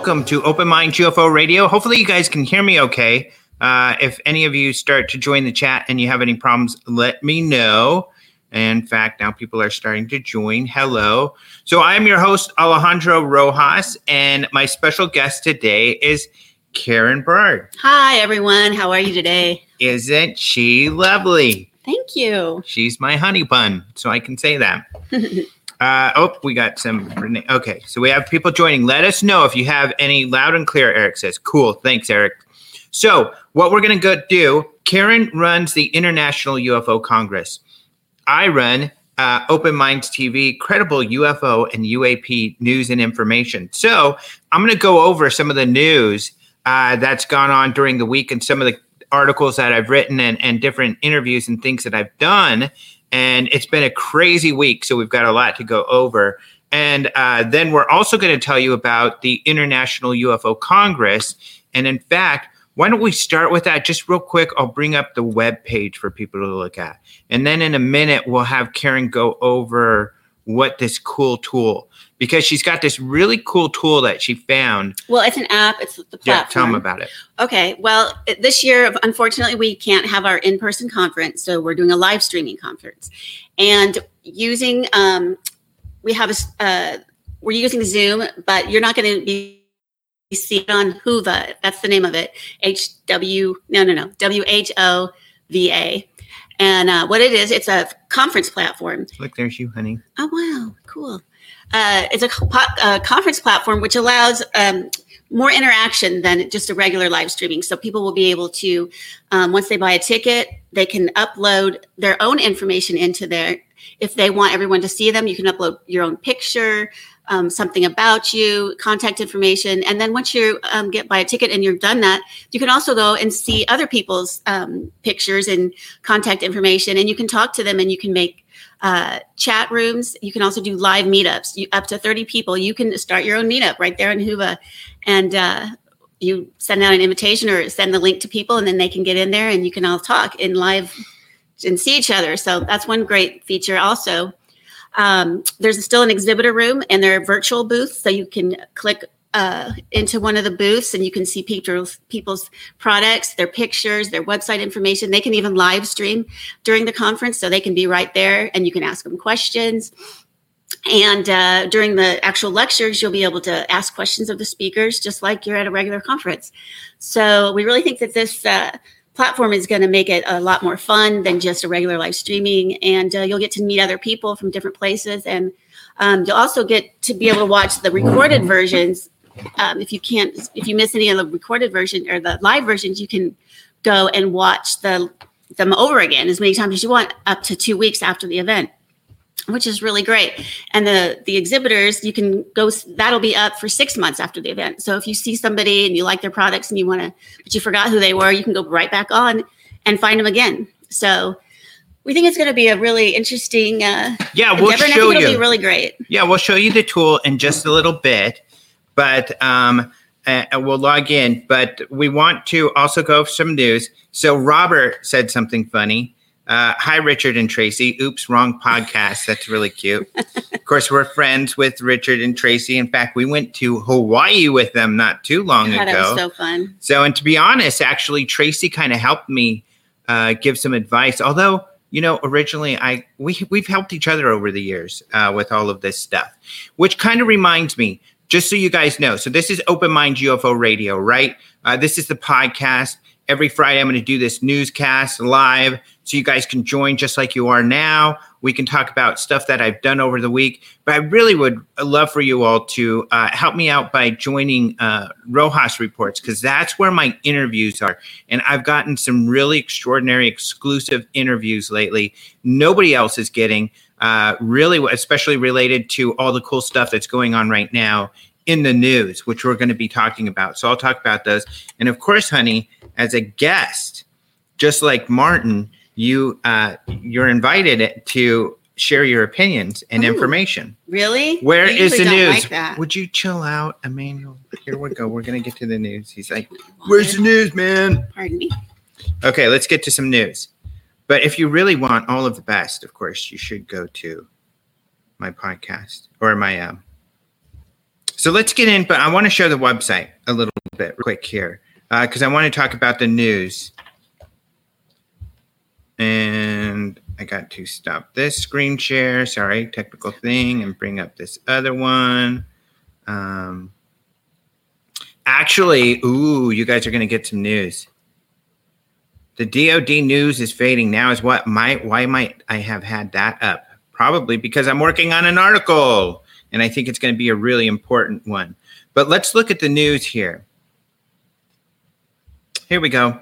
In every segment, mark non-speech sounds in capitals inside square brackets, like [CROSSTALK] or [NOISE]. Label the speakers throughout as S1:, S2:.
S1: Welcome to Open Mind UFO Radio. Hopefully, you guys can hear me okay. Uh, if any of you start to join the chat and you have any problems, let me know. In fact, now people are starting to join. Hello. So, I'm your host, Alejandro Rojas, and my special guest today is Karen Berard.
S2: Hi, everyone. How are you today?
S1: Isn't she lovely?
S2: Thank you.
S1: She's my honey bun, so I can say that. [LAUGHS] Uh, oh, we got some. Okay, so we have people joining. Let us know if you have any loud and clear. Eric says, "Cool, thanks, Eric." So, what we're gonna go do? Karen runs the International UFO Congress. I run uh, Open Minds TV, credible UFO and UAP news and information. So, I'm gonna go over some of the news uh, that's gone on during the week and some of the articles that I've written and, and different interviews and things that I've done and it's been a crazy week. So we've got a lot to go over. And uh, then we're also going to tell you about the International UFO Congress. And in fact, why don't we start with that just real quick? I'll bring up the web page for people to look at. And then in a minute, we'll have Karen go over what this cool tool because she's got this really cool tool that she found.
S2: Well, it's an app. It's the platform.
S1: Yeah, tell them about it.
S2: Okay. Well, this year, unfortunately, we can't have our in-person conference, so we're doing a live streaming conference, and using um, we have a uh, we're using Zoom, but you're not going to be seen on Whova. That's the name of it. H W no no no W H O V A. And uh, what it is, it's a conference platform.
S1: Look, there's you, honey.
S2: Oh wow, cool. Uh, it's a, a, conference platform which allows um, more interaction than just a regular live streaming. So people will be able to, um, once they buy a ticket, they can upload their own information into there. If they want everyone to see them, you can upload your own picture, um, something about you, contact information, and then once you um, get buy a ticket and you've done that, you can also go and see other people's um, pictures and contact information, and you can talk to them and you can make uh, chat rooms. You can also do live meetups. You, up to 30 people. You can start your own meetup right there in Whova. And uh, you send out an invitation or send the link to people, and then they can get in there and you can all talk in live and see each other. So that's one great feature. Also, um, there's still an exhibitor room and there are virtual booths. So you can click uh, into one of the booths and you can see people's people's products, their pictures, their website information. They can even live stream during the conference, so they can be right there and you can ask them questions. And uh, during the actual lectures, you'll be able to ask questions of the speakers, just like you're at a regular conference. So we really think that this uh, platform is going to make it a lot more fun than just a regular live streaming, and uh, you'll get to meet other people from different places and. Um, you'll also get to be able to watch the recorded versions um, if you can't, if you miss any of the recorded version or the live versions, you can go and watch the them over again as many times as you want, up to two weeks after the event, which is really great. And the the exhibitors, you can go. That'll be up for six months after the event. So if you see somebody and you like their products and you want to, but you forgot who they were, you can go right back on and find them again. So we think it's going to be a really interesting. Uh,
S1: yeah, we'll
S2: endeavor,
S1: show
S2: you.
S1: It'll
S2: be really great.
S1: Yeah, we'll show you the tool in just a little bit but um, uh, we'll log in. But we want to also go over some news. So Robert said something funny. Uh, hi, Richard and Tracy. Oops, wrong podcast. That's really cute. of course, we're friends with Richard and Tracy. In fact, we went to Hawaii with them not too long
S2: God,
S1: ago.
S2: That was so fun.
S1: So, and to be honest, actually, Tracy kind of helped me uh, give some advice. Although, you know, originally I we we've helped each other over the years uh, with all of this stuff. Which kind of reminds me, just so you guys know. So this is Open Mind UFO Radio, right? Uh, this is the podcast. Every Friday, I'm going to do this newscast live so you guys can join just like you are now. We can talk about stuff that I've done over the week. But I really would love for you all to uh, help me out by joining uh, Rojas Reports because that's where my interviews are. And I've gotten some really extraordinary exclusive interviews lately. Nobody else is getting, uh, really, especially related to all the cool stuff that's going on right now in the news, which we're going to be talking about. So I'll talk about those. And of course, honey, as a guest, just like Martin, you uh, you're invited to share your opinions and
S2: Ooh.
S1: information.
S2: Really?
S1: Where
S2: I
S1: is the
S2: don't
S1: news?
S2: like that.
S1: Would you chill out, Emmanuel? Here we go. We're gonna get to the news. He's like, [LAUGHS] "Where's the news, man?"
S2: Pardon me.
S1: Okay, let's get to some news. But if you really want all of the best, of course, you should go to my podcast or my um. So let's get in, but I want to show the website a little bit quick here because I want to talk about the news. And I got to stop this screen share. Sorry, technical thing, and bring up this other one. Um, actually, ooh, you guys are going to get some news. The DoD news is fading now. Is what might why might I have had that up? Probably because I'm working on an article, and I think it's going to be a really important one. But let's look at the news here. Here we go.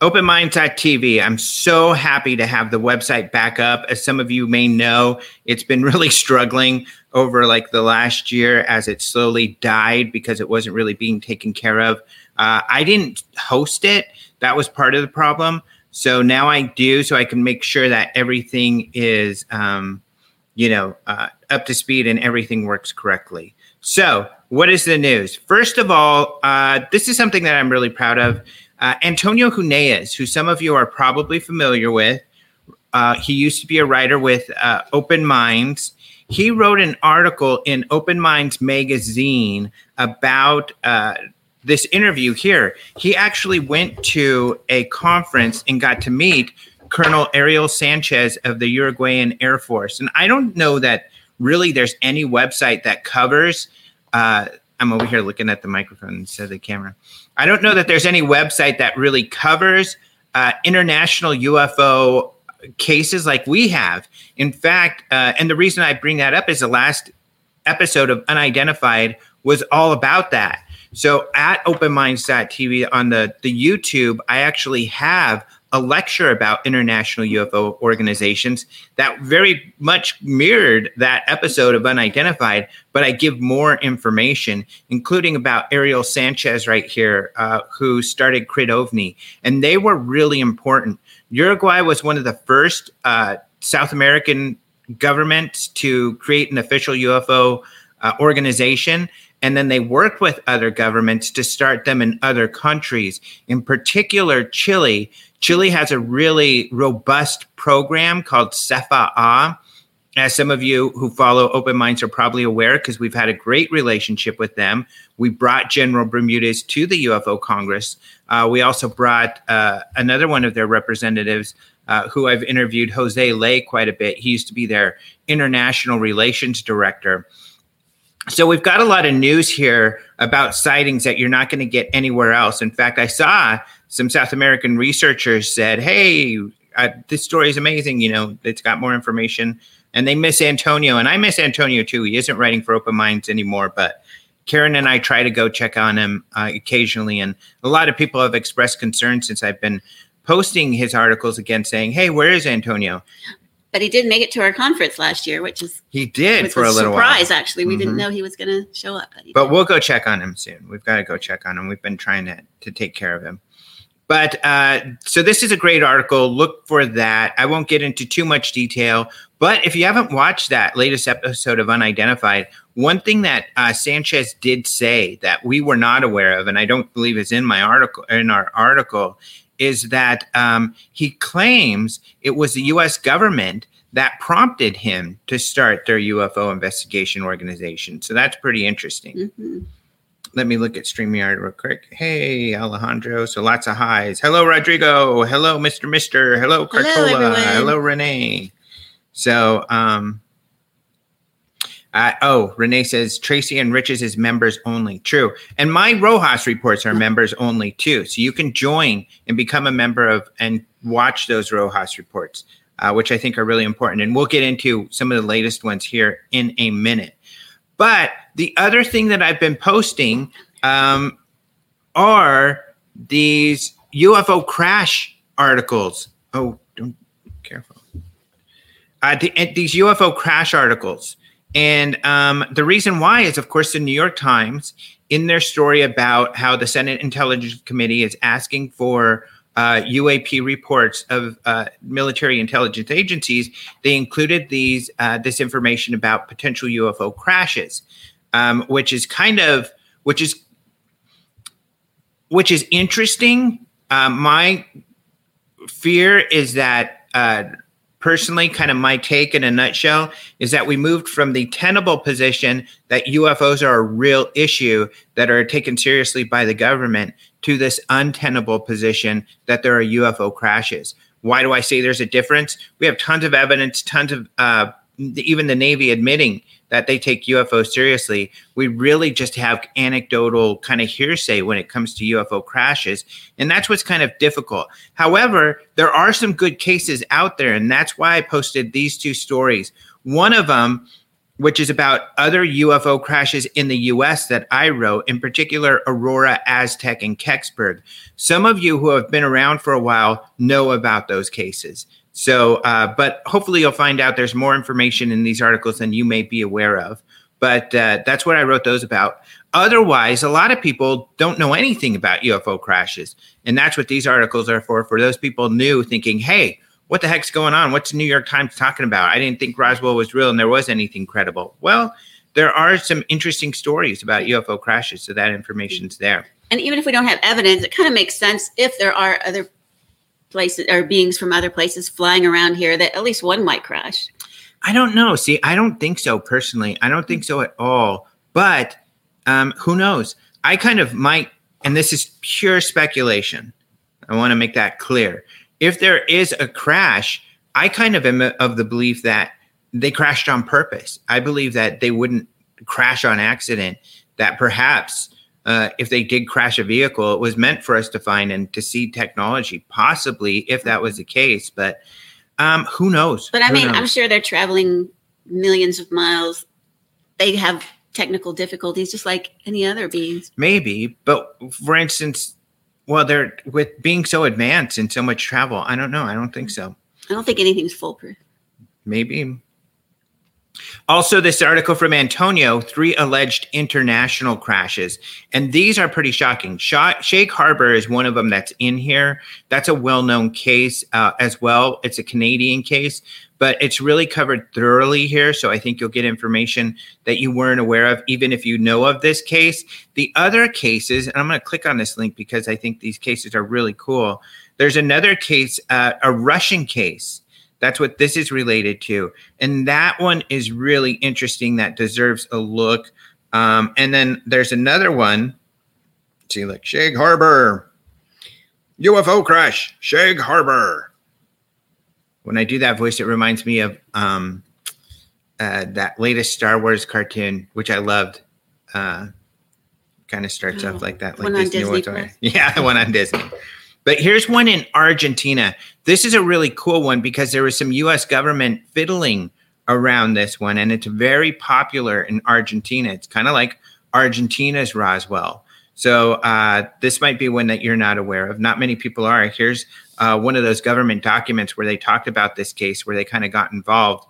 S1: OpenMinds.tv. I'm so happy to have the website back up. As some of you may know, it's been [LAUGHS] really struggling over like the last year as it slowly died because it wasn't really being taken care of. Uh, I didn't host it. That was part of the problem. So now I do, so I can make sure that everything is, um, you know, uh, up to speed and everything works correctly. So, what is the news? First of all, uh, this is something that I'm really proud of. Uh, Antonio Huneeus, who some of you are probably familiar with, uh, he used to be a writer with uh, Open Minds. He wrote an article in Open Minds magazine about uh, this interview here. He actually went to a conference and got to meet Colonel Ariel Sanchez of the Uruguayan Air Force. And I don't know that really there's any website that covers. Uh, I'm over here looking at the microphone instead of the camera. I don't know that there's any website that really covers uh, international UFO cases like we have. In fact, uh, and the reason I bring that up is the last episode of Unidentified was all about that. So at openminds.tv on the, the YouTube, I actually have a lecture about international UFO organizations that very much mirrored that episode of Unidentified, but I give more information, including about Ariel Sanchez right here, uh, who started CRIDOVNI. And they were really important. Uruguay was one of the first uh, South American governments to create an official UFO uh, organization. And then they worked with other governments to start them in other countries, in particular, Chile. Chile has a really robust program called CEFAA. As some of you who follow Open Minds are probably aware, because we've had a great relationship with them. We brought General Bermudez to the UFO Congress. Uh, we also brought uh, another one of their representatives, uh, who I've interviewed, Jose Lay, quite a bit. He used to be their international relations director. So we've got a lot of news here about sightings that you're not going to get anywhere else. In fact, I saw some South American researchers said, "Hey, uh, this story is amazing. You know, it's got more information." And they miss Antonio, and I miss Antonio too. He isn't writing for Open Minds anymore, but Karen and I try to go check on him uh, occasionally. And a lot of people have expressed concern since I've been posting his articles again, saying, "Hey, where is Antonio?"
S2: But he did make it to our conference last year, which is
S1: He did for a little
S2: surprise.
S1: while.
S2: Actually, we didn't
S1: Mhm.
S2: know he was going to show up. But,
S1: but we'll go check on him soon. We've got to go check on him. We've been trying to to take care of him. But uh, so this is a great article. Look for that. I won't get into too much detail. But if you haven't watched that latest episode of Unidentified, one thing that uh, Sanchez did say that we were not aware of, and I don't believe is in my article in our article, is that um, he claims it was the U.S. government that prompted him to start their UFO investigation organization. So that's pretty interesting
S2: Mhm.
S1: let me look at StreamYard real quick. Hey, Alejandro. So lots of highs. Hello, Rodrigo. Hello, Mr. Mister. Hello,
S2: Hello,
S1: Cartola.
S2: everyone.
S1: Hello, Renee. So, um, Uh, oh, Renee says Tracy enriches is members only. True. And my Rojas reports are members only too. So you can join and become a member of and watch those Rojas reports, uh, which I think are really important. And we'll get into some of the latest ones here in a minute. But the other thing that I've been posting um, are these UFO crash articles. Oh, don't careful. Uh, the, these UFO crash articles. And um, the reason why is, of course, the New York Times, in their story about how the Senate Intelligence Committee is asking for uh, UAP reports of uh, military intelligence agencies, they included these uh, this information about potential UFO crashes, um, which is kind of which is which is interesting. Um, my fear is that uh, personally, kind of my take in a nutshell is that we moved from the tenable position that UFOs are a real issue that are taken seriously by the government to this untenable position that there are UFO crashes. Why do I say there's a difference? We have tons of evidence, tons of uh, even the Navy admitting that they take UFO seriously. We really just have anecdotal kind of hearsay when it comes to UFO crashes. And that's what's kind of difficult. However, there are some good cases out there. And that's why I posted these two stories. One of them, which is about other UFO crashes in the US that I wrote, in particular, Aurora, Aztec, and Kecksburg. Some of you who have been around for a while know about those cases. So, uh, but hopefully you'll find out there's more information in these articles than you may be aware of. But uh, that's what I wrote those about. Otherwise, a lot of people don't know anything about UFO crashes. And that's what these articles are for, for those people new thinking, hey, what the heck's going on? What's the New York Times talking about? I didn't think Roswell was real and there was anything credible. Well, there are some interesting stories about UFO crashes, so that information's there.
S2: And even if we don't have evidence, it kind of makes sense if there are other places or beings from other places flying around here that at least one might crash.
S1: I don't know. See, I don't think so personally. I don't think so at all. But um, who knows? I kind of might, and this is pure speculation. I want to make that clear. If there is a crash, I kind of am of the belief that they crashed on purpose. I believe that they wouldn't crash on accident, that perhaps uh, if they did crash a vehicle, it was meant for us to find and to see technology, possibly if that was the case. But um, who knows?
S2: But I
S1: Who
S2: mean,
S1: knows?
S2: I'm sure they're traveling millions of miles. They have technical difficulties just like any other beings.
S1: maybe. But for instance, well, they're with being so advanced and so much travel. I don't know. I don't think so.
S2: I don't think anything's foolproof.
S1: Maybe. Also, this article from Antonio three alleged international crashes. And these are pretty shocking. Sha- Shag Harbor is one of them that's in here. That's a well known case uh, as well. It's a Canadian case, but it's really covered thoroughly here. So I think you'll get information that you weren't aware of, even if you know of this case. The other cases, and I'm going to click on this link because I think these cases are really cool. There's another case, uh, a Russian case. That's what this is related to. And that one is really interesting. That deserves a look. Um, and then there's another one. Let's see, like Shag Harbor, UFO crash, Shag Harbor. When I do that voice, it reminds me of um, uh, that latest Star Wars cartoon, which I loved. Uh, kind of starts
S2: Oh,
S1: off like that, like
S2: one on
S1: Disney
S2: Disney. Plus? [LAUGHS]
S1: Yeah, the one on Disney. But here's one in Argentina. This is a really cool one because there was some US government fiddling around this one, and it's very popular in Argentina. It's kind of like Argentina's Roswell. So uh, this might be one that you're not aware of. Not many people are. Here's uh, one of those government documents where they talked about this case, where they kind of got involved.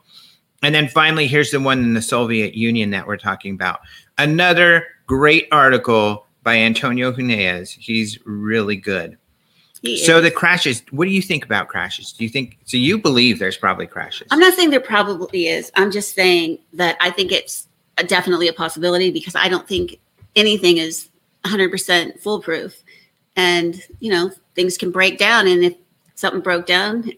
S1: And then finally, here's the one in the Soviet Union that we're talking about. Another great article by Antonio Huneeus. He's really good.
S2: He
S1: So
S2: is.
S1: the crashes, what do you think about crashes? Do you think so you believe there's probably crashes?
S2: I'm not saying there probably is. I'm just saying that I think it's a, definitely a possibility because I don't think anything is 100% foolproof. And, you know, things can break down. And if something broke down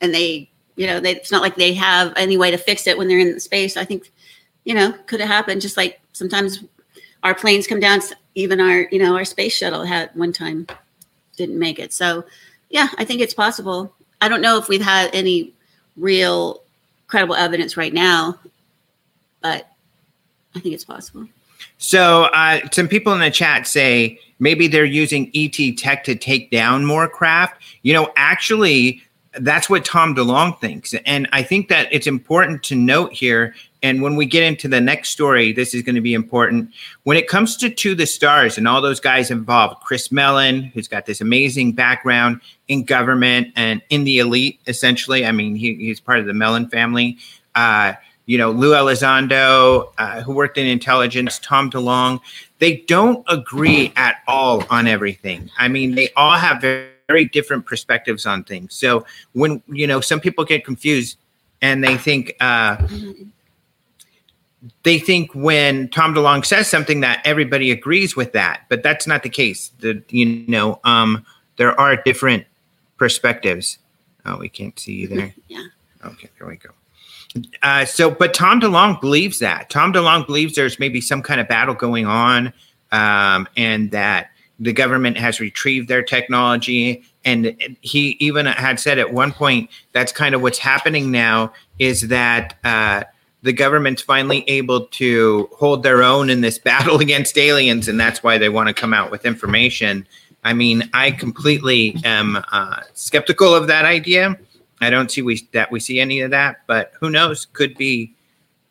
S2: and they, you know, they, it's not like they have any way to fix it when they're in space. I think, you know, could have happened just like sometimes our planes come down, even our, you know, our space shuttle had one time didn't make it. So, yeah, I think it's possible. I don't know if we've had any real credible evidence right now, but I think it's possible.
S1: So, uh, some people in the chat say maybe they're using ET tech to take down more craft. You know, actually, that's what Tom DeLonge thinks. And I think that it's important to note here. And when we get into the next story, this is going to be important. When it comes to To the Stars and all those guys involved, Chris Mellon, who's got this amazing background in government and in the elite, essentially. I mean, he, he's part of the Mellon family. Uh, you know, Lou Elizondo, uh, who worked in intelligence, Tom DeLonge, they don't agree at all on everything. I mean, they all have very, very different perspectives on things. So when, you know, some people get confused and they think, uh, they think when Tom DeLonge says something that everybody agrees with that, but that's not the case. The you know, um, there are different perspectives. Oh, we can't see you there. [LAUGHS]
S2: Yeah.
S1: Okay, there we go. Uh, so, but Tom DeLonge believes that. Tom DeLonge believes there's maybe some kind of battle going on, um, and that the government has retrieved their technology. And he even had said at one point that's kind of what's happening now is that uh, the government's finally able to hold their own in this [LAUGHS] battle against aliens, and that's why they want to come out with information. I mean, I completely am uh, skeptical of that idea. I don't see we that we see any of that, but who knows? Could be.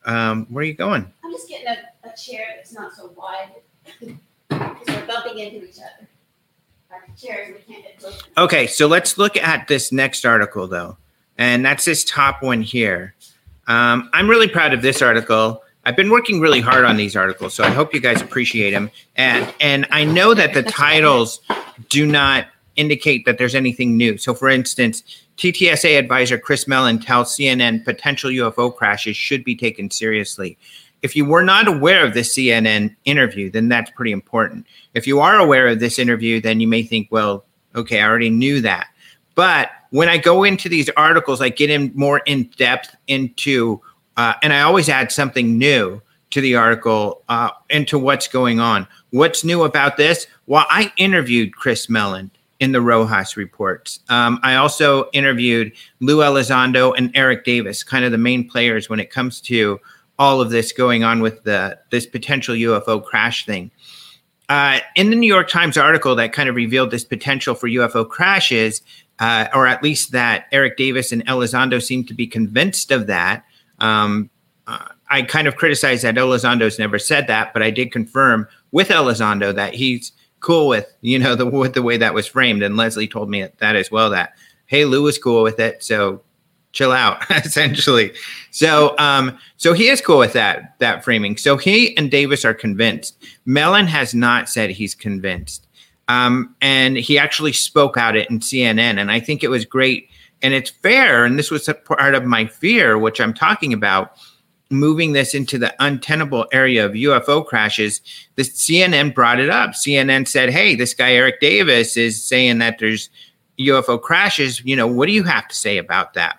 S1: Um, where are you going?
S2: I'm just getting a, a chair that's not so wide [LAUGHS] because we're bumping into each other. Our chairs, we can't get close.
S1: Okay, so let's look at this next article though, and that's this top one here. Um, I'm really proud of this article. I've been working really hard on these articles, so I hope you guys appreciate them. And and I know that the titles do not indicate that there's anything new. So, for instance, TTSA advisor Chris Mellon tells CNN potential UFO crashes should be taken seriously. If you were not aware of this CNN interview, then that's pretty important. If you are aware of this interview, then you may think, well, okay, I already knew that. But when I go into these articles, I get in more in depth into, uh, and I always add something new to the article uh, into what's going on. What's new about this? Well, I interviewed Chris Mellon in the Rojas reports. Um, I also interviewed Lou Elizondo and Eric Davis, kind of the main players when it comes to all of this going on with the this potential UFO crash thing. Uh, in the New York Times article that kind of revealed this potential for UFO crashes, uh, or at least that Eric Davis and Elizondo seem to be convinced of that. Um, uh, I kind of criticize that Elizondo's never said that, but I did confirm with Elizondo that he's cool with, you know, [LAUGHS] the with the way that was framed. And Leslie told me that as well. That hey, Lou was cool with it, so chill out, [LAUGHS] essentially. So, um, so he is cool with that that framing. So he and Davis are convinced. Mellon has not said he's convinced, um, and he actually spoke out it in CNN, and I think it was great and it's fair. And this was a part of my fear, which I'm talking about moving this into the untenable area of UFO crashes, the CNN brought it up. CNN said, "Hey, this guy Eric Davis is saying that there's UFO crashes. You know, what do you have to say about that?"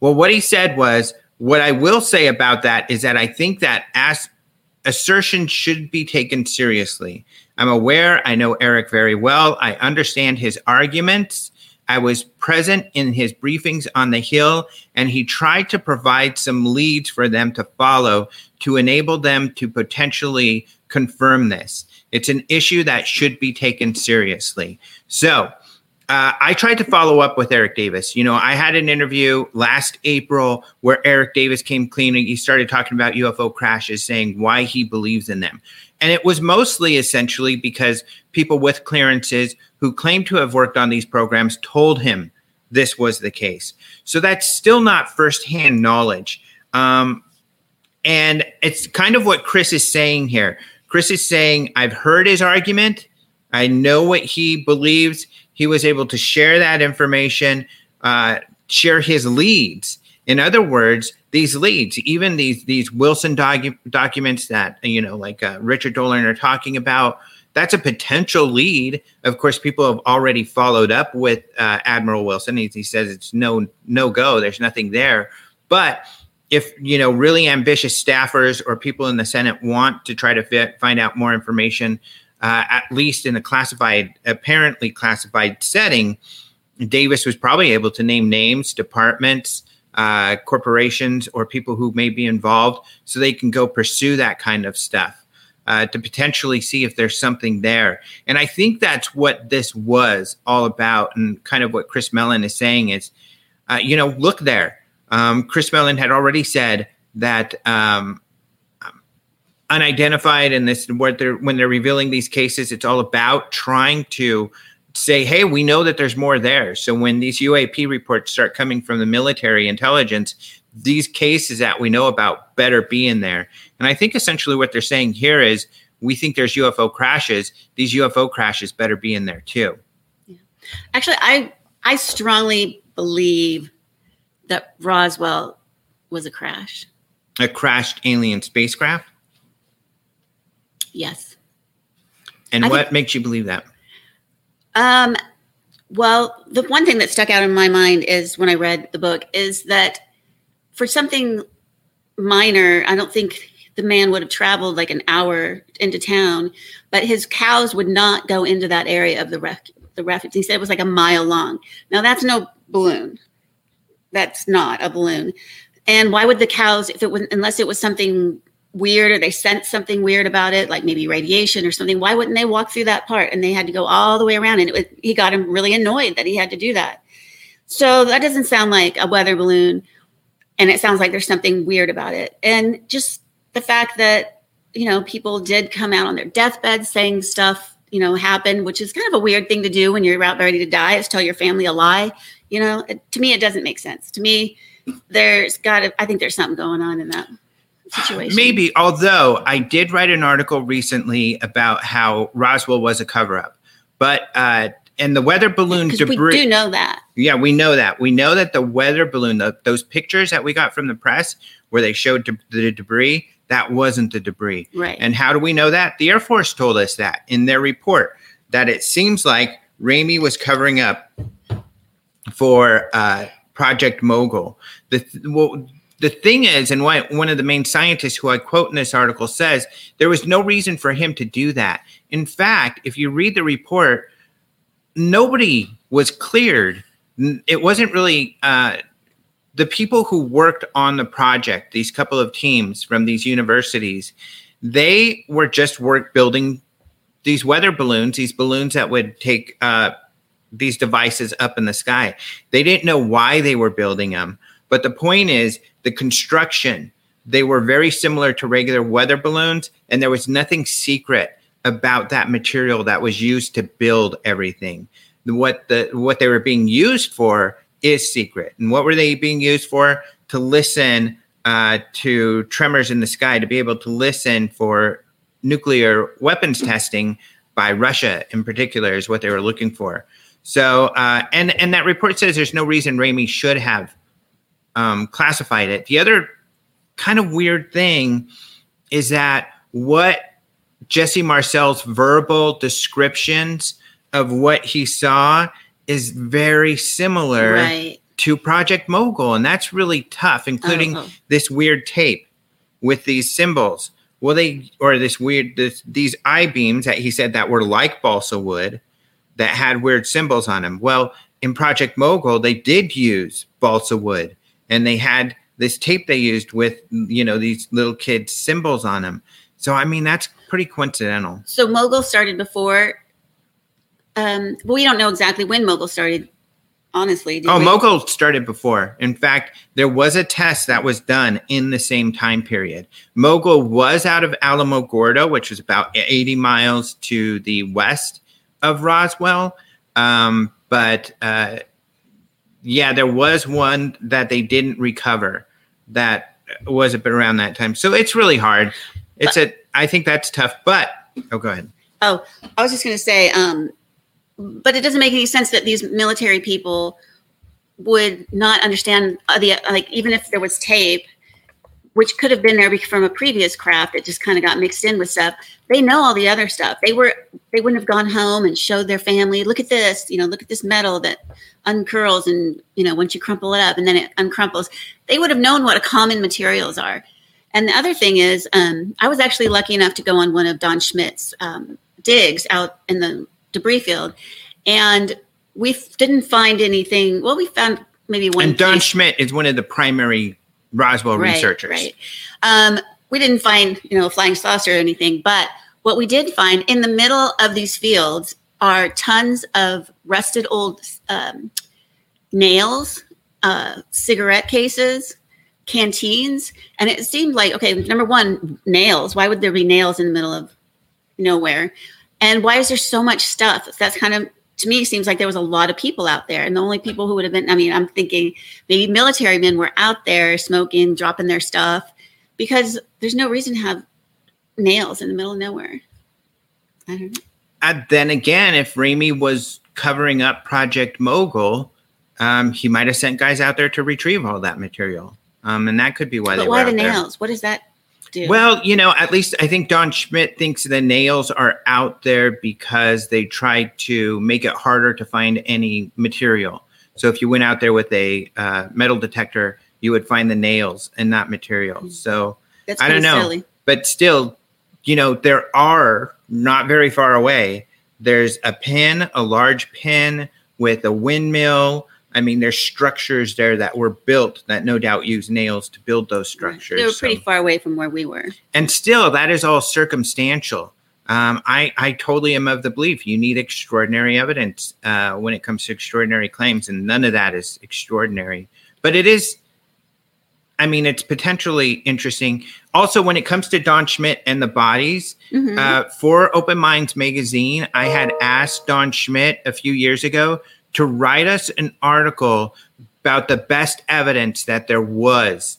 S1: Well, what he said was, "What I will say about that is that I think that as assertion should be taken seriously. I'm aware. I know Eric very well. I understand his arguments." I was present in his briefings on the Hill, and he tried to provide some leads for them to follow to enable them to potentially confirm this. It's an issue that should be taken seriously. So, uh, I tried to follow up with Eric Davis. You know, I had an interview last April where Eric Davis came clean and he started talking about UFO crashes, saying why he believes in them. And it was mostly essentially because people with clearances who claimed to have worked on these programs told him this was the case. So that's still not firsthand knowledge. Um, and it's kind of what Chris is saying here. Chris is saying, I've heard his argument. I know what he believes. He was able to share that information, uh, share his leads. In other words, these leads, even these these Wilson docu- documents that you know, like uh, Richard Dolan are talking about, that's a potential lead. Of course, people have already followed up with uh, Admiral Wilson. He, he says it's no no go. There's nothing there. But if you know really ambitious staffers or people in the Senate want to try to fit, find out more information, uh, at least in a classified, apparently classified setting, Davis was probably able to name names, departments, uh, corporations or people who may be involved so they can go pursue that kind of stuff uh, to potentially see if there's something there. And I think that's what this was all about. And kind of what Chris Mellon is saying is, uh, you know, look there. Um, Chris Mellon had already said that um, unidentified and this what they're when they're revealing these cases, it's all about trying to say, hey, we know that there's more there. So when these UAP reports start coming from the military intelligence, these cases that we know about better be in there. And I think essentially what they're saying here is we think there's UFO crashes. These UFO crashes better be in there too.
S2: Yeah. Actually, I I strongly believe that Roswell was a crash.
S1: A crashed alien spacecraft?
S2: Yes.
S1: And I what think, makes you believe that?
S2: Um, well, the one thing that stuck out in my mind is when I read the book is that for something minor, I don't think the man would have traveled like an hour into town, but his cows would not go into that area of the ref- the refuge. He said it was like a mile long. Now that's no balloon. That's not a balloon. And why would the cows, if it was, unless it was something weird or they sensed something weird about it, like maybe radiation or something, why wouldn't they walk through that part? And they had to go all the way around. And it was, he got him really annoyed that he had to do that. So that doesn't sound like a weather balloon. And it sounds like there's something weird about it. And just the fact that, you know, people did come out on their deathbed saying stuff, you know, happened, which is kind of a weird thing to do when you're about ready to die, is tell your family a lie. You know, it, to me, it doesn't make sense. To me, there's got to, I think there's something going on in that situation.
S1: Maybe, although I did write an article recently about how Roswell was a cover up. But, uh, and the weather balloon debris.
S2: We do know that.
S1: Yeah, we know that. We know that the weather balloon, the, those pictures that we got from the press where they showed de- the debris, that wasn't the debris.
S2: Right.
S1: And how do we know that? The Air Force told us that in their report that it seems like Ramey was covering up for uh, Project Mogul. The well, the thing is, and what one of the main scientists who I quote in this article says, there was no reason for him to do that. In fact, if you read the report, nobody was cleared. It wasn't really uh, the people who worked on the project, these couple of teams from these universities, they were just work building these weather balloons, these balloons that would take uh, these devices up in the sky. They didn't know why they were building them. But the point is, the construction, they were very similar to regular weather balloons, and there was nothing secret about that material that was used to build everything. What the what they were being used for is secret. And what were they being used for? To listen uh, to tremors in the sky, to be able to listen for nuclear weapons testing by Russia in particular is what they were looking for. So, uh, and and that report says there's no reason Ramey should have um, classified it. The other kind of weird thing is that what Jesse Marcel's verbal descriptions of what he saw is very similar
S2: right.
S1: to Project Mogul, and that's really tough, including oh. this weird tape with these symbols. Well, they or this weird this, these I beams that he said that were like balsa wood that had weird symbols on them. Well, in Project Mogul, they did use balsa wood and they had this tape they used with you know these little kids symbols on them. So I mean that's pretty coincidental.
S2: So Mogul started before. Um, well, we don't know exactly when Mogul started. Honestly,
S1: oh, we? Mogul started before. In fact, there was a test that was done in the same time period. Mogul was out of Alamogordo, which was about 80 miles to the west of Roswell. Um, but uh, yeah, there was one that they didn't recover that was around that time. So it's really hard. It's but, a, I think that's tough, but, oh, go ahead.
S2: Oh, I was just going to say, um, but it doesn't make any sense that these military people would not understand the, like, even if there was tape, which could have been there from a previous craft that just kind of got mixed in with stuff. They know all the other stuff. They were they wouldn't have gone home and showed their family, look at this, you know, look at this metal that uncurls and you know once you crumple it up and then it uncrumples. They would have known what common materials are. And the other thing is, um, I was actually lucky enough to go on one of Don Schmidt's um, digs out in the debris field, and we f- didn't find anything. Well, we found maybe one.
S1: And Don Schmidt is one of the primary Roswell
S2: right,
S1: researchers.
S2: Right. Um, we didn't find, you know, a flying saucer or anything, but what we did find in the middle of these fields are tons of rusted old um, nails, uh, cigarette cases, canteens, and it seemed like okay, number one, nails. Why would there be nails in the middle of nowhere? And why is there so much stuff? That's kind of to me it seems like there was a lot of people out there, and the only people who would have been. I mean, I'm thinking maybe military men were out there smoking, dropping their stuff, because there's no reason to have nails in the middle of nowhere. I don't know.
S1: Uh, then again, if Ramey was covering up Project Mogul, um, he might have sent guys out there to retrieve all that material. Um, and that could be why they
S2: But
S1: were
S2: why the
S1: out there.
S2: nails? What does that do?
S1: Well, you know, at least I think Don Schmidt thinks the nails are out there because they tried to make it harder to find any material. So if you went out there with a uh, metal detector, you would find the nails and not material. So,
S2: that's
S1: I don't know.
S2: silly.
S1: but still, you know, there are not very far away. There's a pin, a large pin with a windmill. I mean, there's structures there that were built that no doubt used nails to build those structures.
S2: They were
S1: So-
S2: pretty far away from where we were.
S1: and still that is all circumstantial um, I, I totally am of the belief you need extraordinary evidence uh, when it comes to extraordinary claims and none of that is extraordinary but it is i mean it's potentially interesting also when it comes to don schmidt and the bodies
S2: Mhm.
S1: uh, for open minds magazine i had asked don schmidt a few years ago to write us an article about the best evidence that there was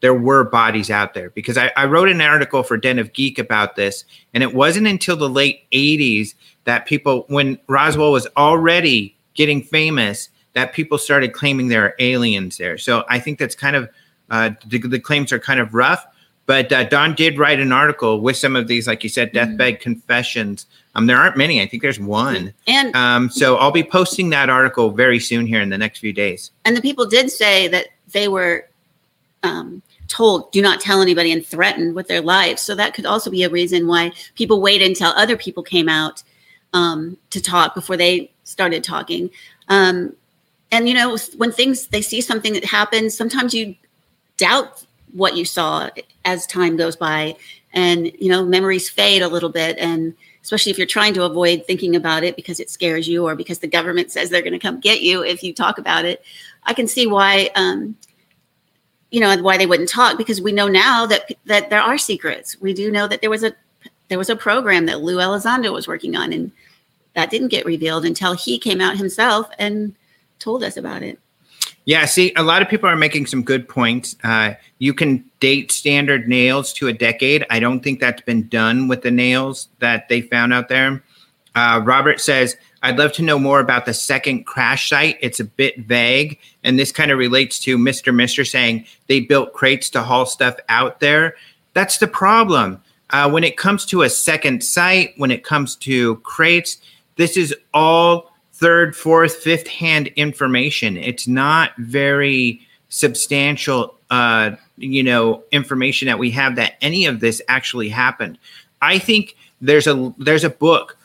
S1: there were bodies out there because I, I wrote an article for Den of Geek about this, and it wasn't until the late 80s that people, when Roswell was already getting famous, that people started claiming there are aliens there. So I think that's kind of, uh, the, the claims are kind of rough. But uh, Don did write an article with some of these, like you said, deathbed confessions. Um, there aren't many. I think there's one.
S2: and
S1: Um, so I'll be posting that article very soon here in the next few days.
S2: and the people did say that they were um, told do not tell anybody and threatened with their lives so that could also be a reason why people waited until other people came out um, to talk before they started talking um, and you know when things they see something that happens sometimes you doubt what you saw as time goes by and you know memories fade a little bit and especially if you're trying to avoid thinking about it because it scares you or because the government says they're going to come get you if you talk about it. I can see why um, you know why they wouldn't talk because we know now that that there are secrets. We do know that there was a there was a program that lou elizondo was working on and that didn't get revealed until he came out himself and told us about it
S1: Yeah, see, a lot of people are making some good points. Uh, you can date standard nails to a decade. I don't think that's been done with the nails that they found out there. Uh, Robert says, I'd love to know more about the second crash site. It's a bit vague. And this kind of relates to Mr. Mister saying they built crates to haul stuff out there. That's the problem. Uh, when it comes to a second site, when it comes to crates, this is all third, fourth, fifth hand information. It's not very substantial, uh, you know, information that we have that any of this actually happened. I think there's a there's a book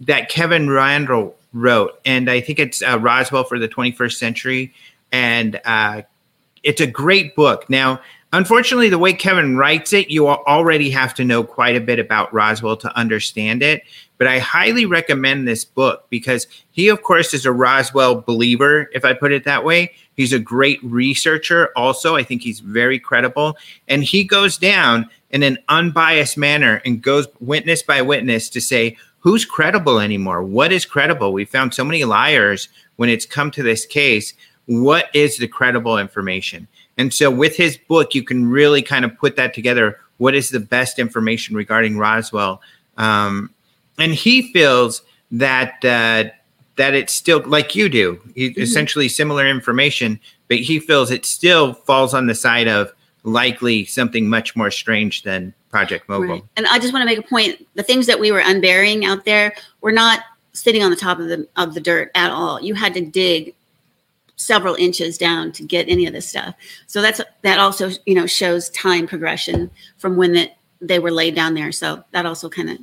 S1: that Kevin Randle wrote, and I think it's uh, Roswell for the 21st century, and uh, it's a great book. Now, unfortunately, the way Kevin writes it, you already have to know quite a bit about Roswell to understand it. But I highly recommend this book because he, of course, is a Roswell believer, if I put it that way. He's a great researcher, also. I think he's very credible. And he goes down in an unbiased manner and goes witness by witness to say, who's credible anymore? What is credible? We found so many liars when it's come to this case. What is the credible information? And so, with his book, you can really kind of put that together. What is the best information regarding Roswell? Um, and he feels that uh, that it's still like you do, he, essentially similar information, but he feels it still falls on the side of likely something much more strange than Project Mogul.
S2: Right. And I just want to make a point: the things that we were unburying out there were not sitting on the top of the of the dirt at all. You had to dig several inches down to get any of this stuff. So that's that also you know shows time progression from when that they were laid down there. So that also kind of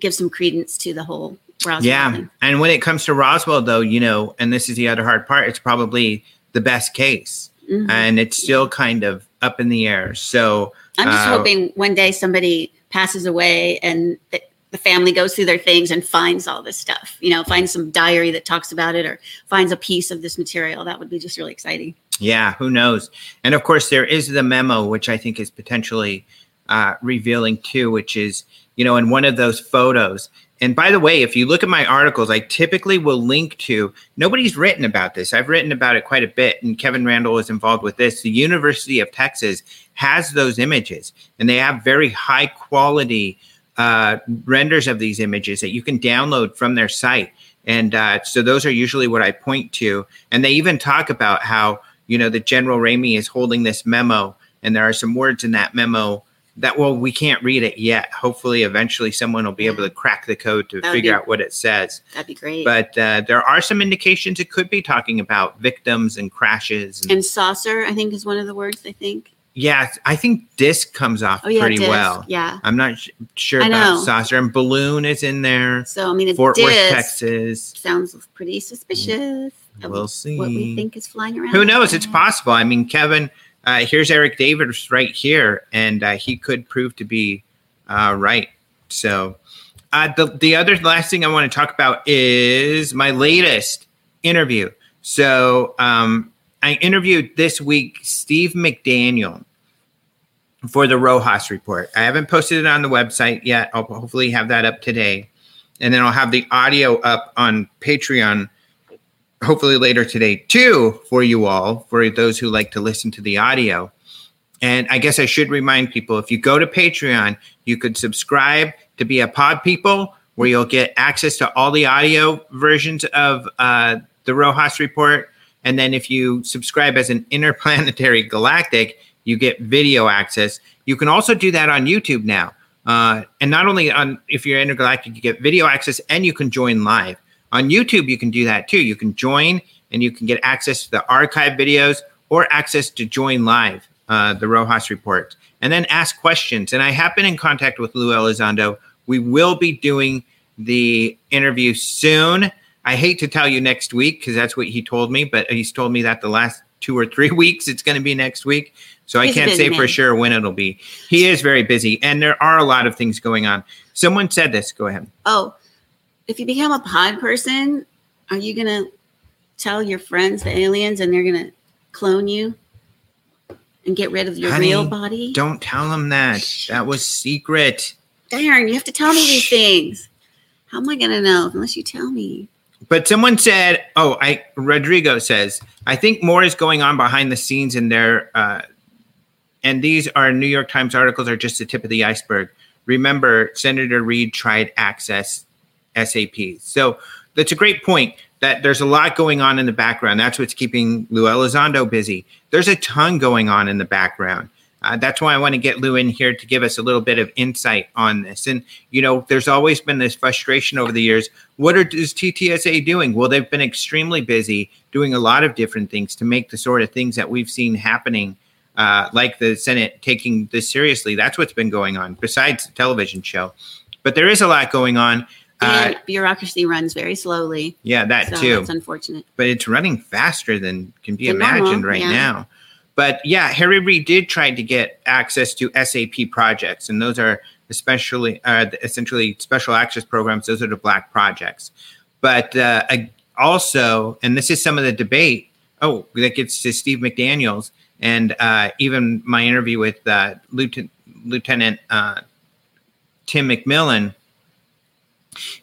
S2: gives some credence to the whole Roswell
S1: Yeah.
S2: thing.
S1: And when it comes to Roswell, though, you know, and this is the other hard part, it's probably the best case, mm-hmm. and it's still kind of up in the air. So
S2: I'm just uh, hoping one day somebody passes away and th- the family goes through their things and finds all this stuff. You know, finds some diary that talks about it, or finds a piece of this material. That would be just really exciting.
S1: Yeah, who knows? And of course, there is the memo, which I think is potentially uh, revealing too, which is you know in one of those photos and by the way, if you look at my articles, I typically will link to nobody's written about this. I've written about it quite a bit, and Kevin Randle is involved with this. The University of Texas has those images, and they have very high quality uh, renders of these images that you can download from their site. And uh, so those are usually what I point to. And they even talk about how, you know, the General Ramey is holding this memo, and there are some words in that memo that well we can't read it yet. Hopefully eventually someone will be able to crack the code to figure be, out what it says.
S2: That'd be great.
S1: But uh, there are some indications it could be talking about victims and crashes
S2: and, and saucer i think is one of the words i think.
S1: Yeah i think disc comes off oh, yeah, pretty disc. well.
S2: yeah.
S1: I'm not sh- sure I about know. saucer and balloon is in there.
S2: So i mean it's
S1: fort worth texas.
S2: sounds pretty suspicious.
S1: We'll see
S2: what we think is flying around.
S1: Who knows? It's possible. I mean kevin uh, here's Eric Davis right here, and uh, he could prove to be uh, right. So, uh, the the other last thing I want to talk about is my latest interview. So, um, I interviewed this week Steve McDaniel for the Rojas Report. I haven't posted it on the website yet. I'll hopefully have that up today, and then I'll have the audio up on Patreon hopefully later today too for you all, for those who like to listen to the audio. And I guess I should remind people if you go to Patreon, you could subscribe to be a pod people where you'll get access to all the audio versions of uh, the Rojas Report. And then if you subscribe as an interplanetary galactic, you get video access. You can also do that on YouTube now. Uh, and not only on if you're intergalactic, you get video access and you can join live. On YouTube, you can do that too. You can join and you can get access to the archive videos or access to join live uh, the Rojas report and then ask questions. And I have been in contact with Lou Elizondo. We will be doing the interview soon. I hate to tell you next week because that's what he told me, but he's told me that the last two or three [LAUGHS] weeks it's going to be next week. So he's I can't say man. for sure when it'll be. He is very busy and there are a lot of things going on. Someone said this. Go ahead.
S2: Oh, if you become a pod person, are you gonna tell your friends, the aliens, and they're gonna clone you and get rid of your Honey, real body?
S1: Don't tell them that. That was secret.
S2: Darn, you have to tell me these things. How am I gonna know unless you tell me?
S1: But someone said, "Oh, I." Rodrigo says, "I think more is going on behind the scenes in there, uh, and these are New York Times articles are just the tip of the iceberg." Remember, Senator Reid tried access SAPs. So that's a great point that there's a lot going on in the background. That's what's keeping Lou Elizondo busy. There's a ton going on in the background. Uh, that's why I want to get Lou in here to give us a little bit of insight on this. And, you know, there's always been this frustration over the years. What are, is TTSA doing? Well, they've been extremely busy doing a lot of different things to make the sort of things that we've seen happening, uh, like the Senate taking this seriously. That's what's been going on, besides the television show. But there is a lot going on.
S2: And uh, bureaucracy runs very slowly.
S1: Yeah, that so too.
S2: It's unfortunate.
S1: But it's running faster than can be imagined normal, right yeah. now. But yeah, Harry Reid did try to get access to SAP projects, and those are especially uh, essentially special access programs. Those are the black projects. But uh, also, and this is some of the debate. Oh, that gets to Steve McDaniel's, and uh, even my interview with uh, Lieutenant, Lieutenant uh, Tim McMillan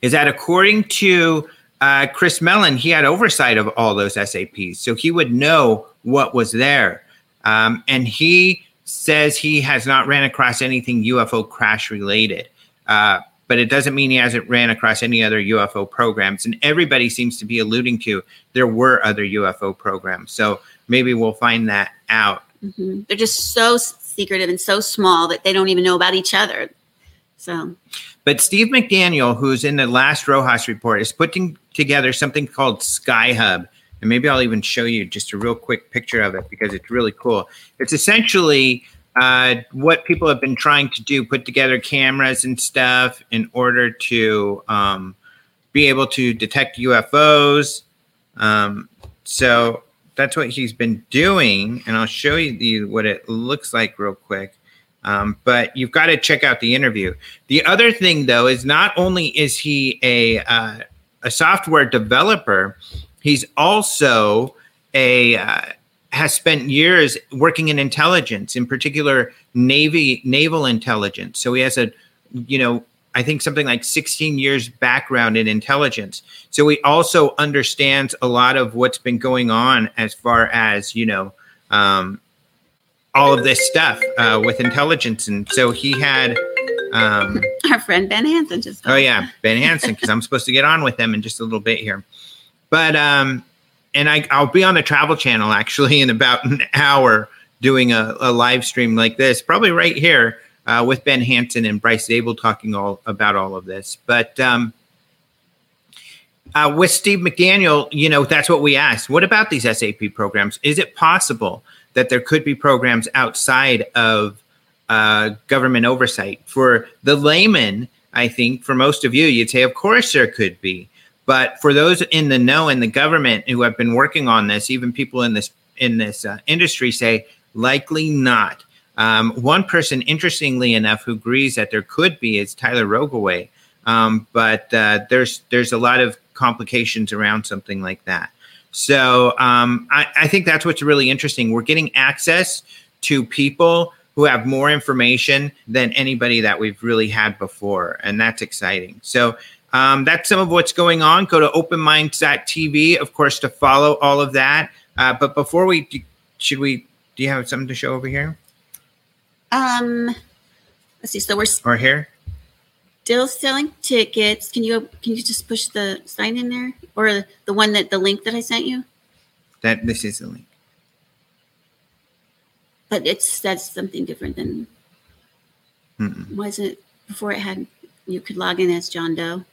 S1: is that according to uh, Chris Mellon, he had oversight of all those SAPs, so he would know what was there. Um, and he says he has not ran across anything UFO crash related. Uh, but it doesn't mean he hasn't ran across any other UFO programs. And everybody seems to be alluding to there were other UFO programs. So maybe we'll find that out.
S2: Mm-hmm. They're just so secretive and so small that they don't even know about each other. So,
S1: but Steve McDaniel, who's in the last Rojas report, is putting together something called Sky Hub. And maybe I'll even show you just a real quick picture of it because it's really cool. It's essentially uh, what people have been trying to do put together cameras and stuff in order to um, be able to detect UFOs. Um, so that's what he's been doing, and I'll show you what it looks like real quick. Um, but you've got to check out the interview. The other thing, though, is not only is he a uh, a software developer, he's also a uh, has spent years working in intelligence, in particular navy naval intelligence. So he has a you know I think something like 16 years background in intelligence. So he also understands a lot of what's been going on as far as, you know, um, all of this stuff uh, with intelligence. And so he had. Um,
S2: Our friend Ben Hansen just.
S1: Oh, yeah, Ben Hansen, because I'm supposed to get on with him in just a little bit here. But, um, and I, I'll be on the travel channel actually in about an hour doing a, a live stream like this, probably right here uh, with Ben Hansen and Bryce Zabel talking all about all of this. But um, uh, with Steve McDaniel, you know, that's what we asked. What about these SAP programs? Is it possible that there could be programs outside of uh, government oversight? For the layman, I think for most of you, you'd say, of course there could be. But for those in the know in the government who have been working on this, even people in this in this uh, industry say likely not. Um, one person, interestingly enough, who agrees that there could be is Tyler Rogoway, um, but uh, there's there's a lot of complications around something like that. So um, I, I think that's what's really interesting. We're getting access to people who have more information than anybody that we've really had before, and that's exciting. So um, that's some of what's going on. Go to openminds.tv, of course, to follow all of that. Uh, but before we, should we? Do you have something to show over here?
S2: Um, let's see. So we're
S1: Or here?
S2: Still selling tickets. Can you can you just push the sign in there or the one that the link that I sent you?
S1: That this is the link.
S2: But it's that's something different than
S1: Mm-mm.
S2: was it before it had you could log in as John Doe.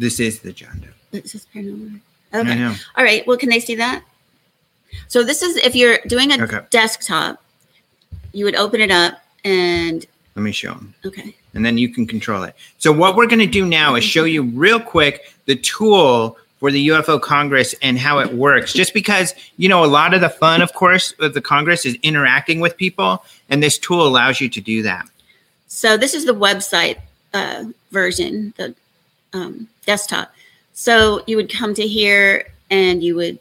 S1: This is the John Doe.
S2: It says paranormal. Okay. All right. Well, can they see that? So this is if you're doing a
S1: Okay.
S2: desktop, you would open it up and
S1: Let me show them.
S2: okay.
S1: and then you can control it. So what we're going to do now is show you real quick the tool for the UFO Congress and how it works. Just because you know a lot of the fun, of course, of the Congress is interacting with people, and this tool allows you to do that.
S2: So this is the website uh, version, the um, desktop. So you would come to here and you would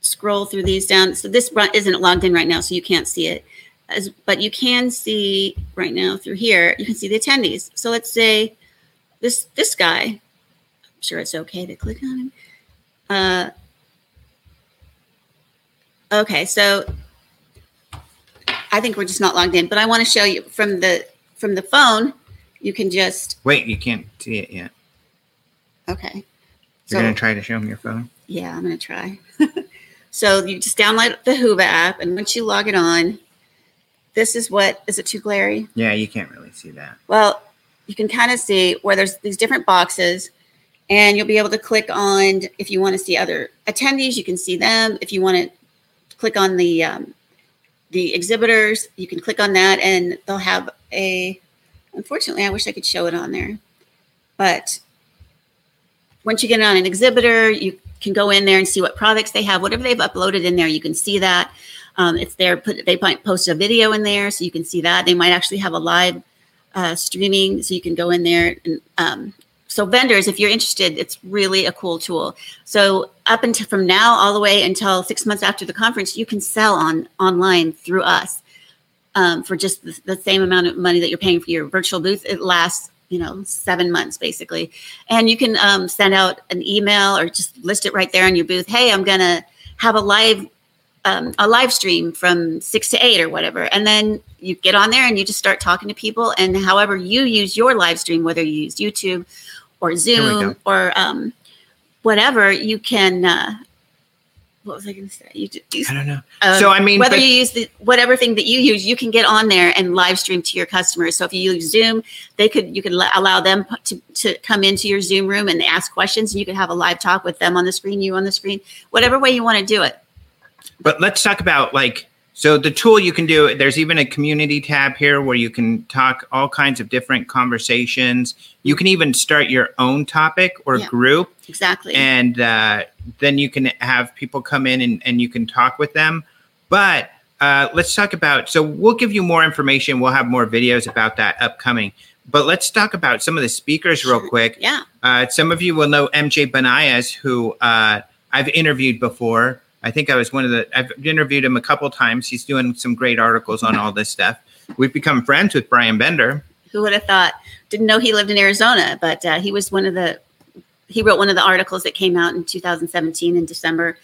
S2: scroll through these down. So this isn't logged in right now, so you can't see it. As, but you can see right now through here. You can see the attendees. So let's say this this guy. I'm sure it's okay to click on him. Uh, okay, so I think we're just not logged in. But I want to show you from the from the phone. You can just
S1: Wait, you can't see it yet.
S2: okay.
S1: You're going to try to show them your phone.
S2: Yeah, I'm gonna try. [LAUGHS] so you just download the Whova app, and once you log it on, this is what is it too glary?
S1: Yeah, you can't really see that.
S2: Well, you can kind of see where there's these different boxes, and you'll be able to click on if you want to see other attendees. You can see them. If you want to click on the um, the exhibitors, you can click on that, and they'll have a. Unfortunately, I wish I could show it on there, but once you get on an exhibitor, you can go in there and see what products they have. Whatever they've uploaded in there, you can see that. Um, if they're put, they might post a video in there, so you can see that. They might actually have a live uh, streaming, so you can go in there. And um, so, vendors, if you're interested, it's really a cool tool. So, up until from now all the way until six months after the conference, you can sell on online through us um, for just the, the same amount of money that you're paying for your virtual booth. It lasts you know seven months basically and you can um, send out an email or just list it right there in your booth hey i'm gonna have a live um, a live stream from six to eight or whatever and then you get on there and you just start talking to people and however you use your live stream whether you use youtube or zoom or um, whatever you can uh, what was i going to say you, you
S1: I don't know.
S2: um,
S1: So, I mean,
S2: whether
S1: but-
S2: you use the whatever thing that you use, you can get on there and live stream to your customers. So if you use Zoom, they could you could allow them to, to come into your Zoom room and ask questions, and you could have a live talk with them on the screen, you on the screen, whatever way you want to do it.
S1: But let's talk about like So the tool you can do, there's even a community tab here where you can talk all kinds of different conversations. You can even start your own topic or
S2: Yeah.
S1: group,
S2: Exactly.
S1: and uh, then you can have people come in and, and you can talk with them. But uh, let's talk about. So we'll give you more information. We'll have more videos about that upcoming. But let's talk about some of the speakers real quick.
S2: yeah.
S1: Uh, some of you will know MJ Banias, who uh, I've interviewed before. I think I was one of the, I've interviewed him a couple times. He's doing some great articles on all this stuff. We've become friends with Brian Bender.
S2: Who would have thought? Didn't know he lived in Arizona, but uh, he was one of the. He wrote one of the articles that came out in 2017 in December,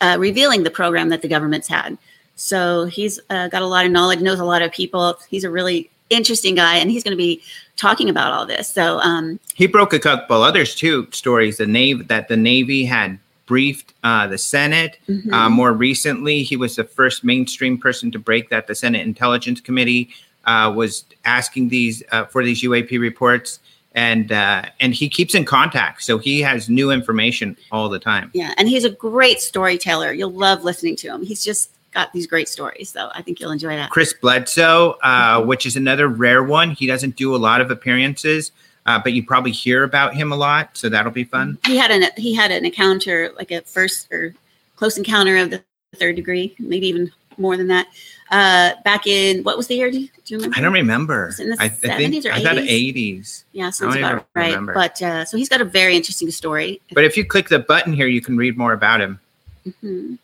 S2: uh, revealing the program that the government's had. So he's uh, got a lot of knowledge, knows a lot of people. He's a really interesting guy, and he's going to be talking about all this. So um,
S1: He broke a couple others too stories. The Navy that the Navy had briefed uh, the Senate.
S2: mhm.
S1: Uh, more recently, he was the first mainstream person to break that. The Senate Intelligence Committee uh, was asking these uh, for these UAP reports, and uh, and he keeps in contact, so he has new information all the time.
S2: yeah, and he's a great storyteller. You'll love listening to him. He's just got these great stories, so I think you'll enjoy that.
S1: Chris Bledsoe, uh, which is another rare one. He doesn't do a lot of appearances, uh, but you probably hear about him a lot, so that'll be fun.
S2: He had an he had an encounter, like a first or close encounter of the third degree, maybe even more than that. Uh, back in what was the year? Do you, do you remember?
S1: I don't remember.
S2: In the
S1: I, I think
S2: 70s or
S1: I thought
S2: 80s?
S1: eighties.
S2: Yeah, sounds about right.
S1: remember.
S2: But uh, so he's got a very interesting story.
S1: But if you click the button here, you can read more about him.
S2: Mhm.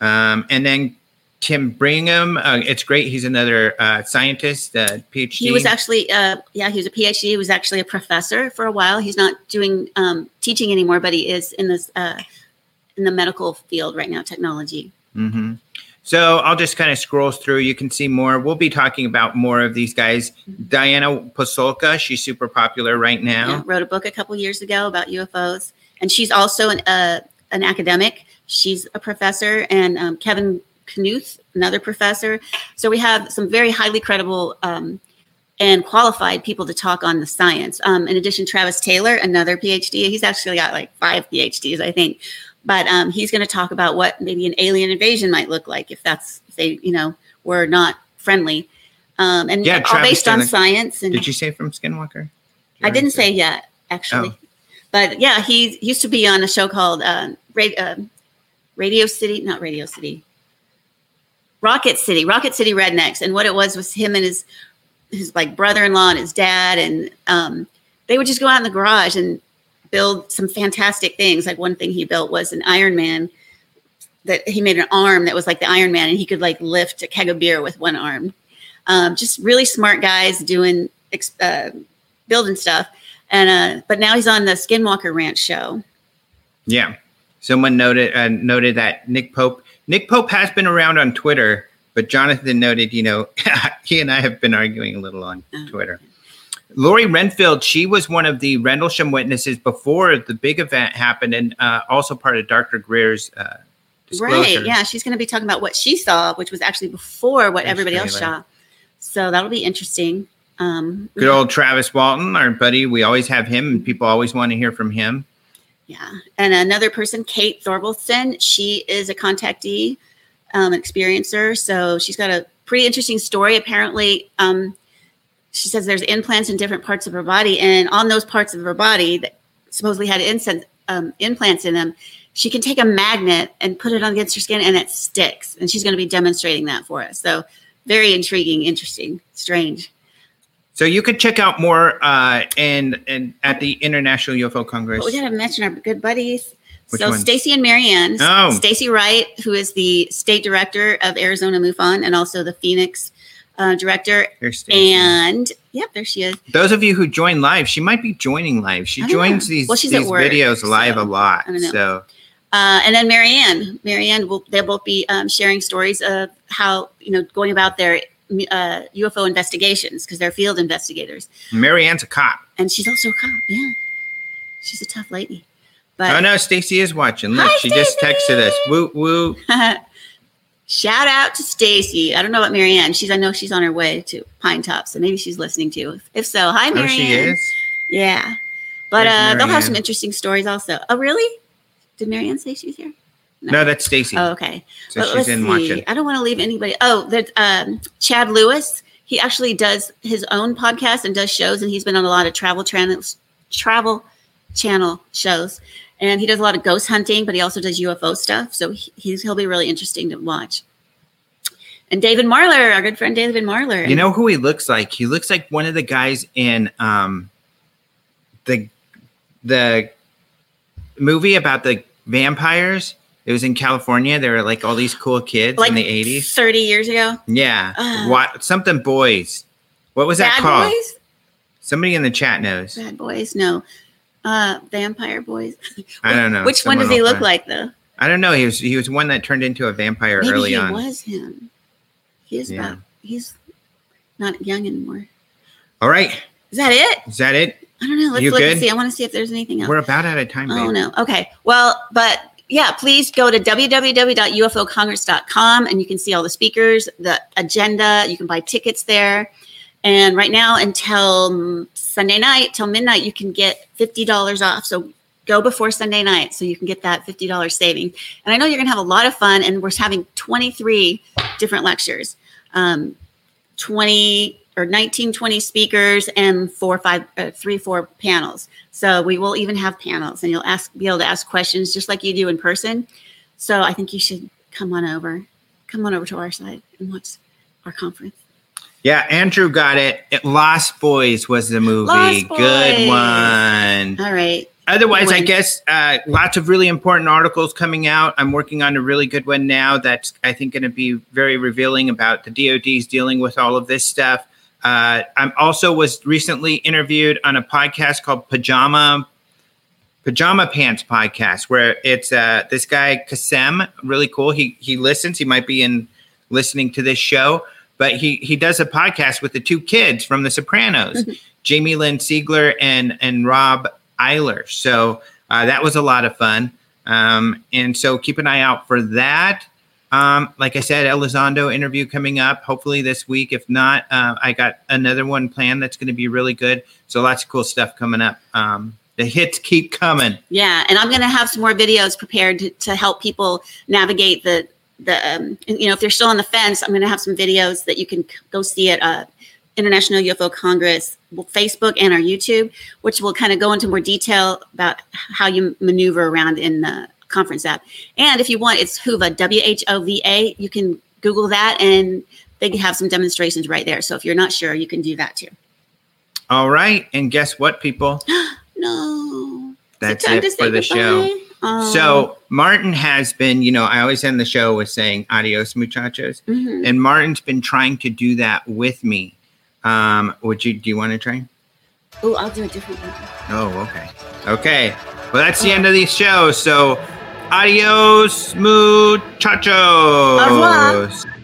S1: Um, and then Tim Brigham, uh, it's great. He's another uh, scientist, uh, PhD.
S2: He was actually, uh, yeah, he was a PhD. He was actually a professor for a while. He's not doing um, teaching anymore, but he is in this uh, in the medical field right now, technology.
S1: hmm So I'll just kind of scroll through. You can see more. We'll be talking about more of these guys. Diana Pasulka, she's super popular right now.
S2: Yeah, wrote a book a couple years ago about UFOs, and she's also an uh, an academic. She's a professor, and um, Kevin Knuth, another professor. So we have some very highly credible um, and qualified people to talk on the science. Um, in addition, Travis Taylor, another PhD. He's actually got like five PhDs, I think. But um, he's going to talk about what maybe an alien invasion might look like if that's if they, you know, were not friendly. Um, and
S1: Yeah,
S2: all
S1: Travis
S2: based on science. And
S1: Did you say from Skinwalker?
S2: I didn't say yet, actually.
S1: Oh.
S2: But yeah, he used to be on a show called uh, Ra- uh, Radio City, not Radio City, Rocket City, Rocket City Rednecks. And what it was was him and his his like brother-in-law and his dad, and um, they would just go out in the garage and build some fantastic things. Like one thing he built was an Iron Man that he made an arm that was like the Iron Man, and he could like lift a keg of beer with one arm. Um, just really smart guys doing uh, building stuff. And uh, but now he's on the Skinwalker Ranch show.
S1: Yeah. Someone noted uh, noted that Nick Pope Nick Pope has been around on Twitter, but Jonathan noted, you know, [LAUGHS] he and I have been arguing a little on
S2: Oh.
S1: Twitter. Lori Renfield, she was one of the Rendlesham witnesses before the big event happened, and uh, also part of Dr. Greer's uh, disclosure.
S2: Right. Yeah, she's going to be talking about what she saw, which was actually before what
S1: That's
S2: everybody else saw. So that'll be interesting. Um,
S1: Good old Travis Walton, our buddy. We always have him, and people always want to hear from him.
S2: Yeah. And another person, Kate Thorvaldson, she is a contactee, um, experiencer. So she's got a pretty interesting story. Apparently, um, she says there's implants in different parts of her body, and on those parts of her body that supposedly had incense, um, implants in them, she can take a magnet and put it against her skin, and it sticks. And she's going to be demonstrating that for us. So very intriguing, interesting, strange.
S1: So you could check out more uh, and and at the International UFO Congress.
S2: But we got to mention our good buddies.
S1: Which
S2: so? Stacy and Marianne.
S1: Oh.
S2: Stacy Wright, who is the state director of Arizona MUFON and also the Phoenix uh, director. And yep, there she is.
S1: Those of you who join live, she might be joining live. She joins
S2: know.
S1: these,
S2: Well,
S1: these
S2: work,
S1: videos live
S2: so
S1: a lot.
S2: I don't know.
S1: So
S2: Uh, and then Marianne. Marianne will they'll both be um, sharing stories of how you know going about their uh, UFO investigations because they're field investigators.
S1: Marianne's a cop.
S2: And she's also a cop. Yeah, she's a tough lady. But
S1: oh no, Stacy is watching. Look,
S2: Hi,
S1: she just texted us.
S2: Stacey.
S1: Woo woo. [LAUGHS]
S2: Shout out to Stacy. I don't know about Marianne. She's I know she's on her way to Pinetop, so maybe she's listening too. If so, hi
S1: Oh,
S2: Marianne.
S1: she is.
S2: Yeah. But
S1: There's
S2: uh, they'll have some interesting stories also. Oh, really? Did Marianne say she's here?
S1: No, that's Stacy.
S2: Oh, okay.
S1: so
S2: But
S1: she's in
S2: see.
S1: watching.
S2: I don't want to leave anybody. Oh, there's um, Chad Lewis. He actually does his own podcast and does shows, and he's been on a lot of travel channels, travel channel shows, and he does a lot of ghost hunting, but he also does UFO stuff. So he, he's he'll be really interesting to watch. And David Marler, our good friend David Marler.
S1: You know who he looks like? He looks like one of the guys in um the the movie about the vampires. It was in California. There were like all these cool kids
S2: like
S1: in the eighties.
S2: thirty years ago.
S1: Yeah.
S2: Uh,
S1: what something boys. What was that called?
S2: boys.
S1: Somebody in the chat knows.
S2: Bad boys. No. Uh, vampire boys. [LAUGHS]
S1: I don't know.
S2: Which one does he look like though?
S1: I don't know. He was he was one that turned into a vampire
S2: Maybe
S1: early
S2: he
S1: on.
S2: was him. He is
S1: Yeah.
S2: about. He's not young anymore.
S1: All right.
S2: Is that it?
S1: Is that it?
S2: I don't know. Let's
S1: You
S2: look and see. I want to see if there's anything else.
S1: We're about out of time,
S2: Oh no. Okay. Well, but yeah, please go to www.ufocongress.com and you can see all the speakers, the agenda. You can buy tickets there. And right now until Sunday night, till midnight, you can get fifty dollars off. So go before Sunday night so you can get that fifty dollars saving. And I know you're gonna have a lot of fun. And we're having twenty three different lectures, um, twenty or 19, 20 speakers and four, five, uh, three, four panels. So we will even have panels, and you'll ask, be able to ask questions just like you do in person. So I think you should come on over, come on over to our side and watch our conference.
S1: Yeah, Andrew got it. it. Lost Boys was the movie. Good one.
S2: All right.
S1: Otherwise, I guess uh, lots of really important articles coming out. I'm working on a really good one now that's I think going to be very revealing about the DoD's dealing with all of this stuff. Uh, I'm also was recently interviewed on a podcast called Pajama Pajama Pants Podcast, where it's uh, this guy Kasem, really cool. He he listens. He might be in listening to this show, but he he does a podcast with the two kids from The Sopranos, [LAUGHS] Jamie Lynn Sigler and and Rob Iler. So uh, that was a lot of fun. Um, and so keep an eye out for that. Um, like I said, Elizondo interview coming up, hopefully this week. If not, uh, I got another one planned that's going to be really good. So lots of cool stuff coming up. Um, the hits keep coming.
S2: Yeah, and I'm going to have some more videos prepared to, to help people navigate the the. Um, you know, if they're still on the fence, I'm going to have some videos that you can go see at uh, International UFO Congress Facebook and our YouTube, which will kind of go into more detail about how you maneuver around in the conference app. And if you want, it's Whova W H O V A. You can Google that, and they have some demonstrations right there. So if you're not sure, you can do that too.
S1: All right. And guess what, people? [GASPS]
S2: No,
S1: That's it for the show.
S2: goodbye? Oh.
S1: So Martin has been, you know, I always end the show with saying adios, muchachos.
S2: Mhm.
S1: And Martin's been trying to do that with me. Um, would you do you want to try?
S2: Oh, I'll do a different one.
S1: Oh, okay. Okay. Well, that's the end of the show. So, adios, muchachos.
S2: Au revoir.